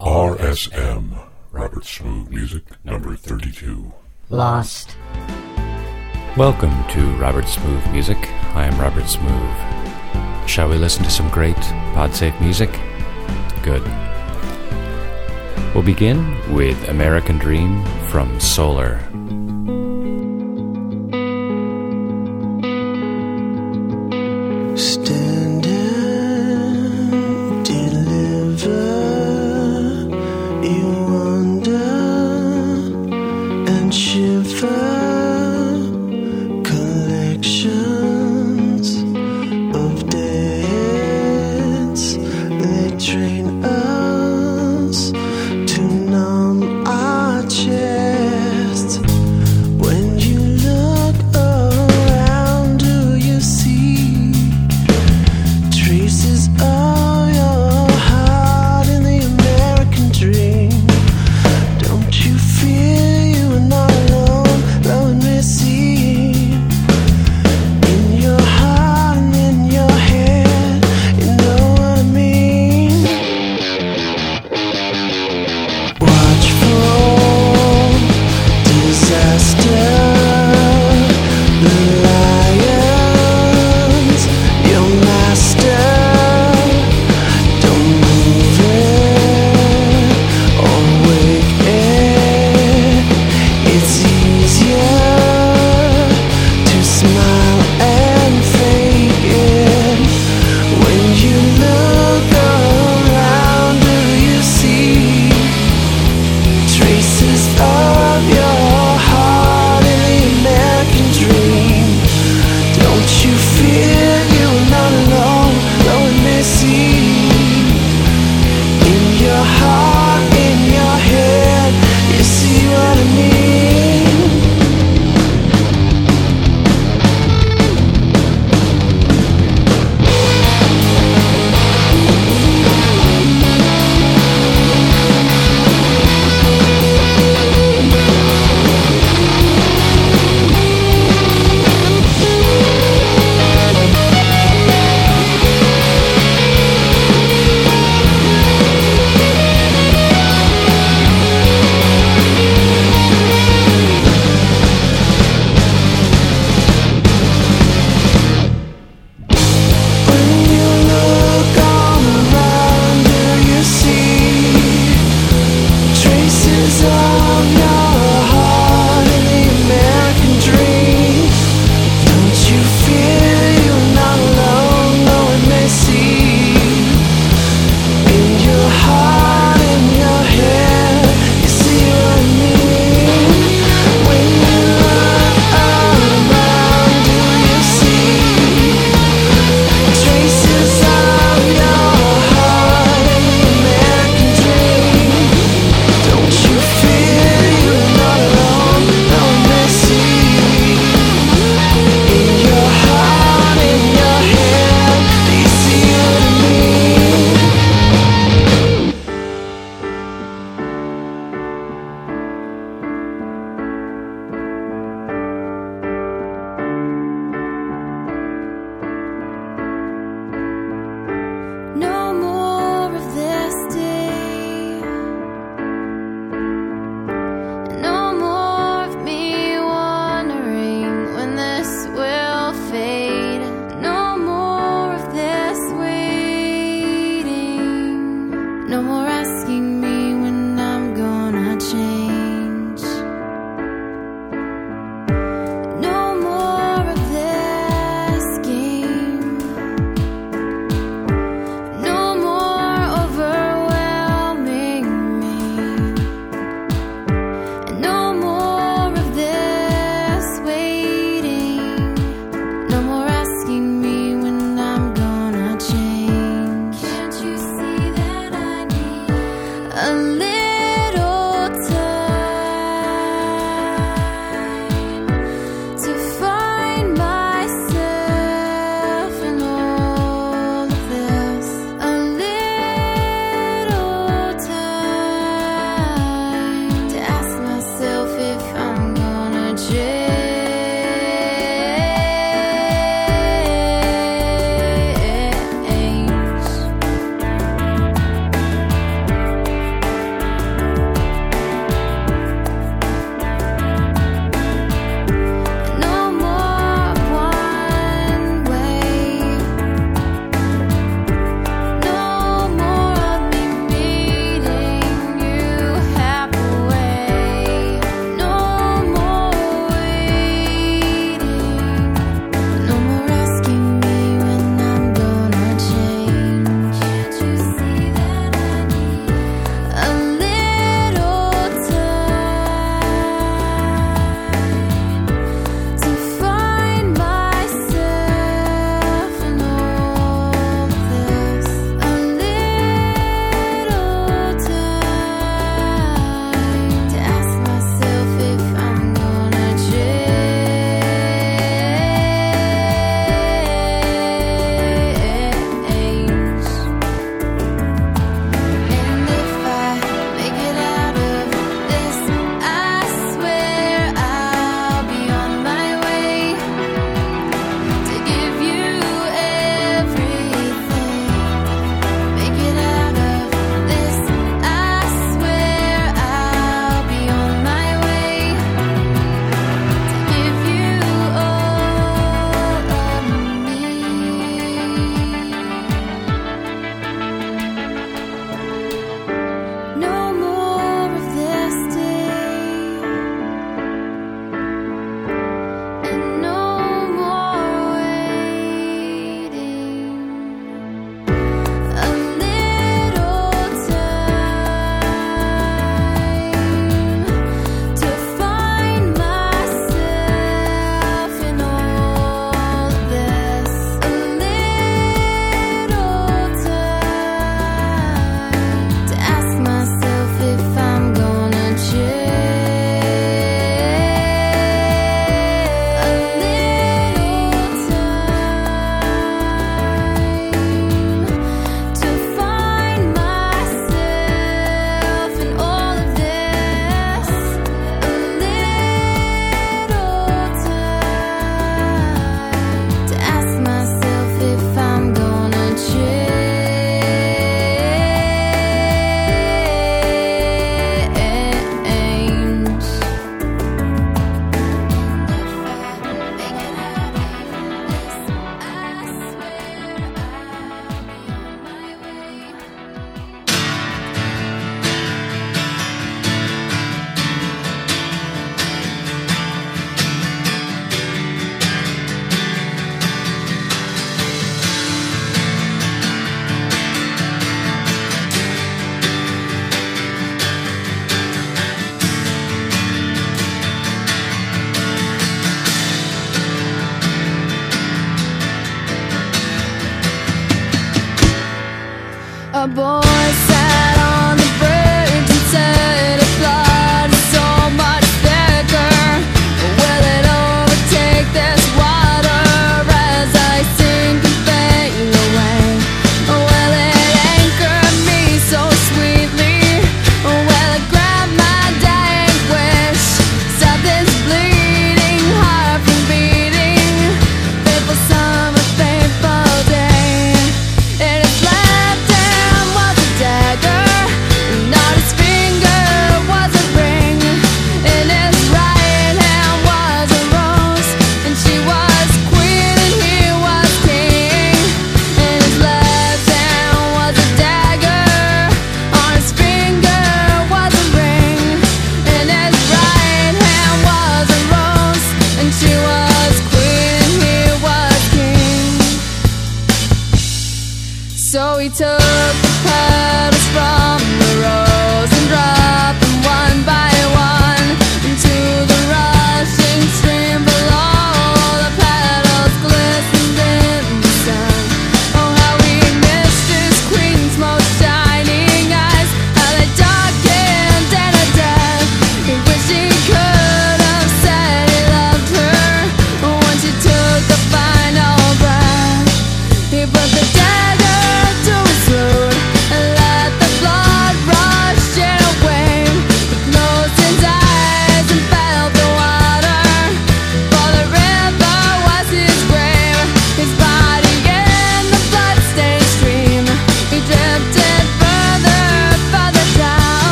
RSM, Robert Smooth Music, number 32. Lost. Welcome to Robert Smoove Music. I am Robert Smoove. Shall we listen to some great PodSafe music? Good. We'll begin with American Dream from Soular.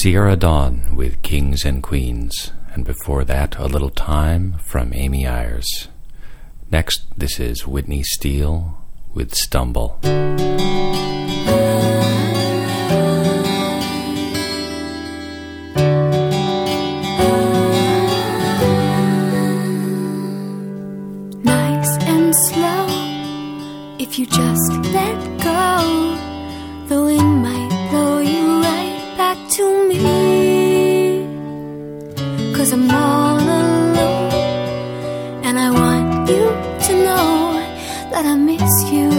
Sierra Dawn with Kings and Queens, and before that, A Little Time from Amy Ayres. Next, this is Whitney Steele with Stumble. if you just let go. Though in my I'm all alone. And I want you to know that I miss you.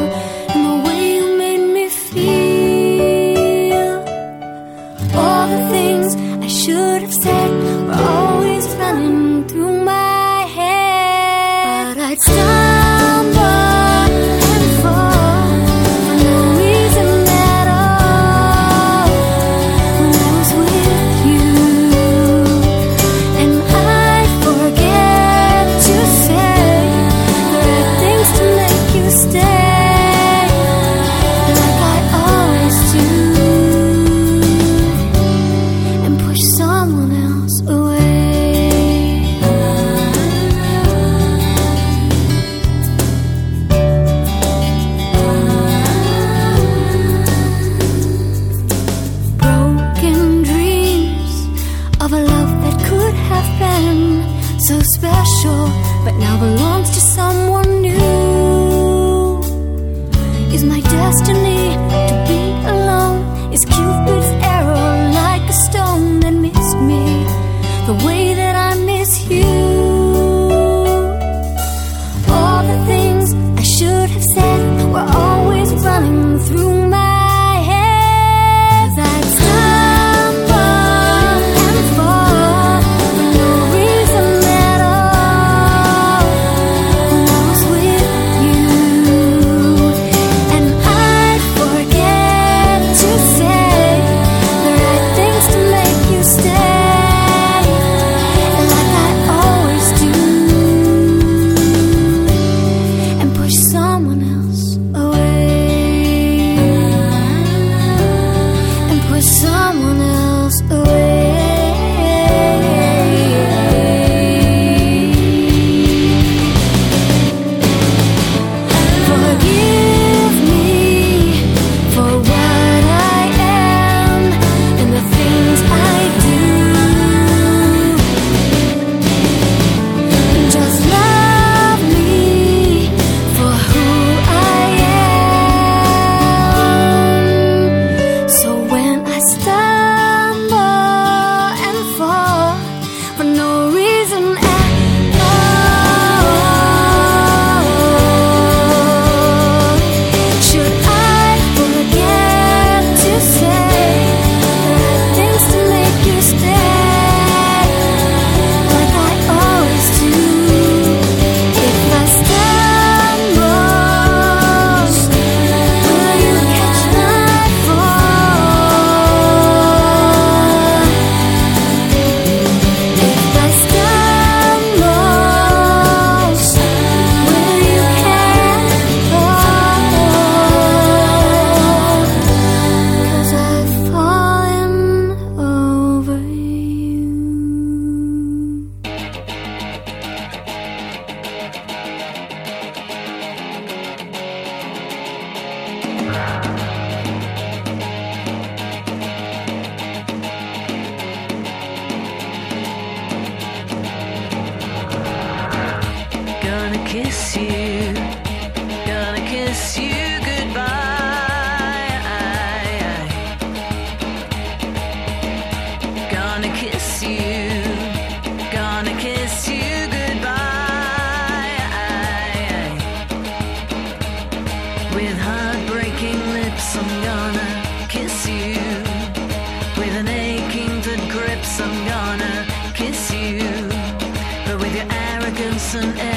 and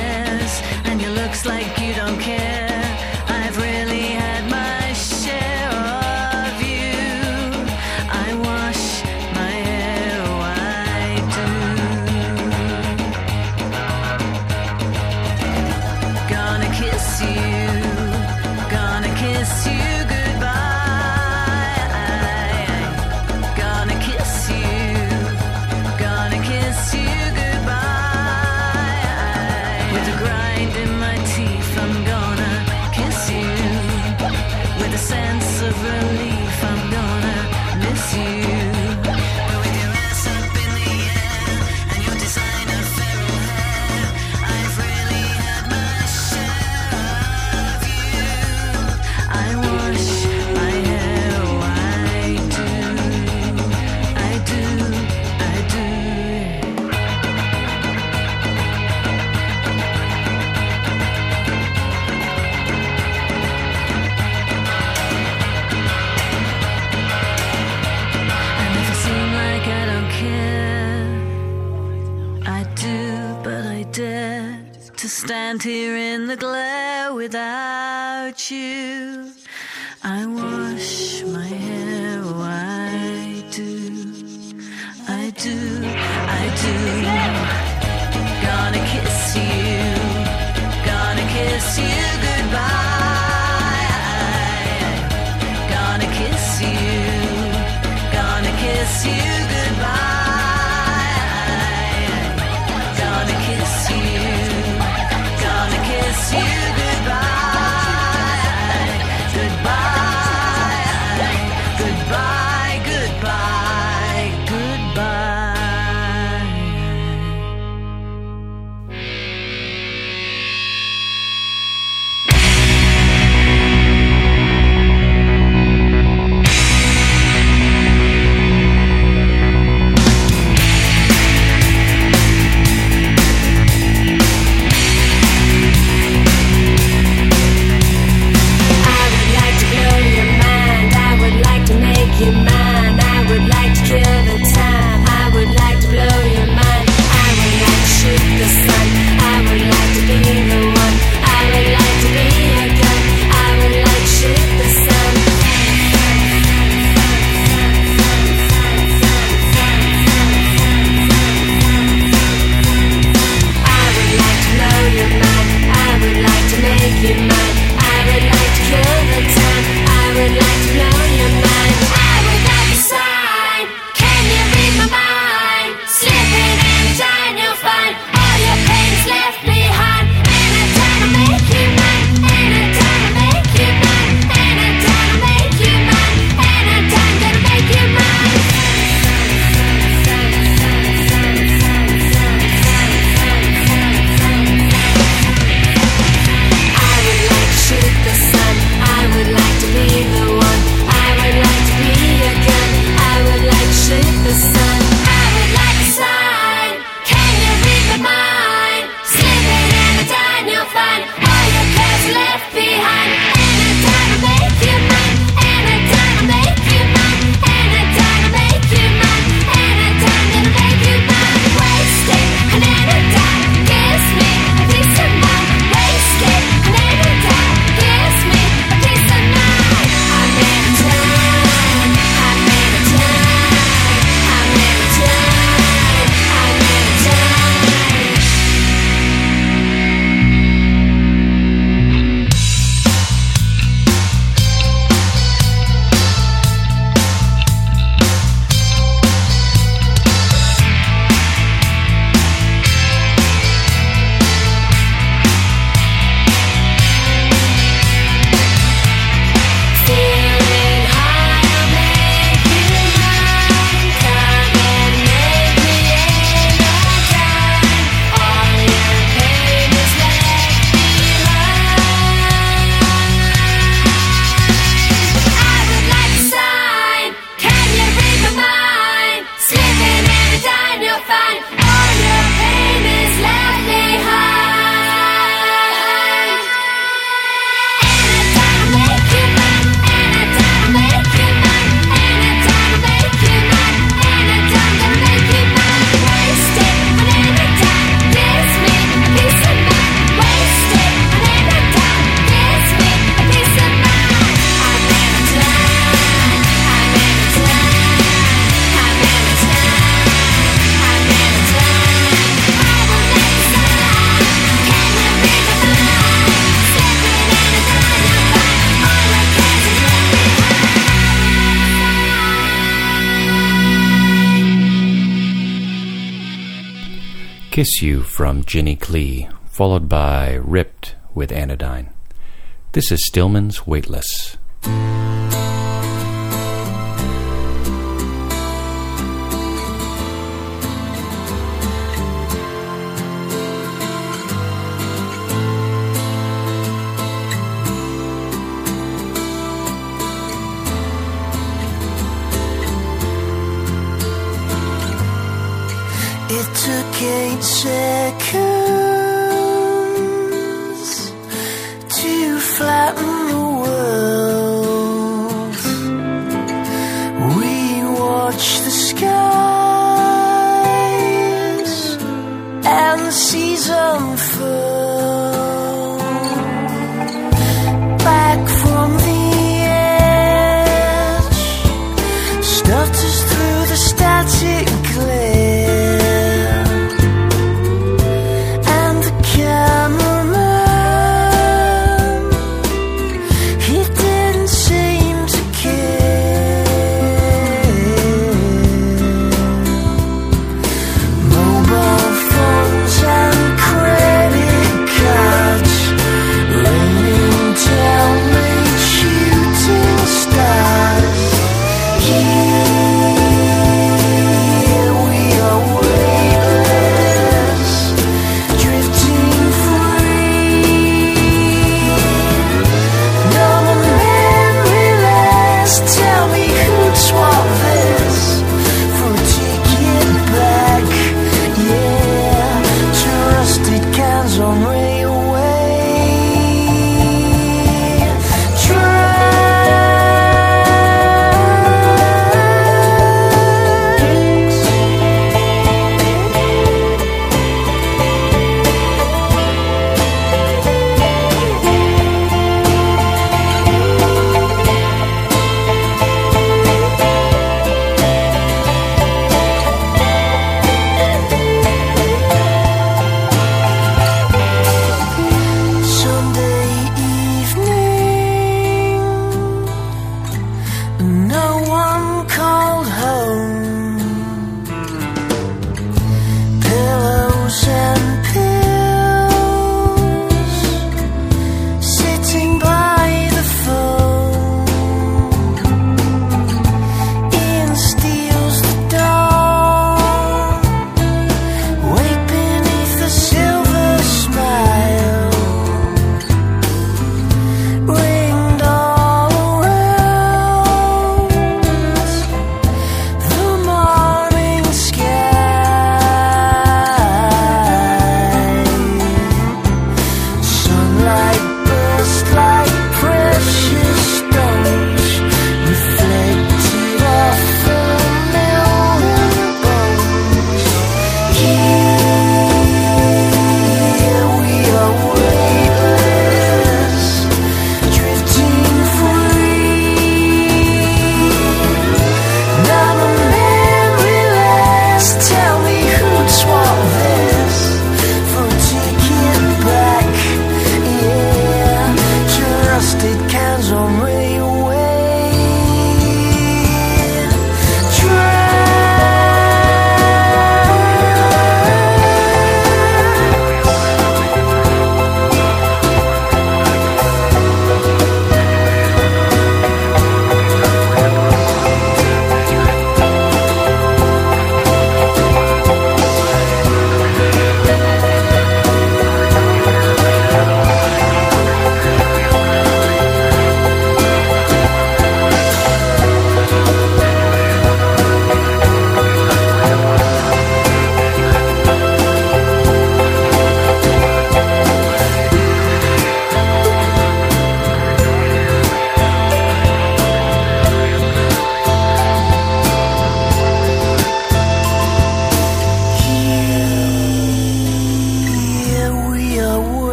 Kiss You from Ginny Clee, followed by Ripped with Anodyne. This is Stillman's Weightless.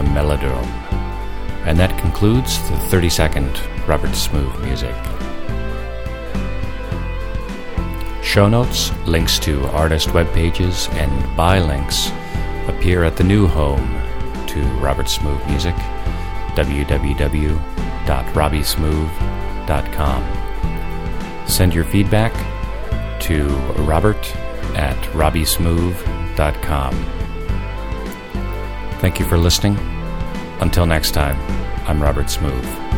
Laura Melodrome. And that concludes the 30 second Robert Smoove music. Show notes, links to artist web pages, and buy links appear at the new home to Robert Smoove music, www.robbysmooth.com. Send your feedback to robert at robbiesmoove.com. Thank you for listening until next time, I'm Robert Smooth.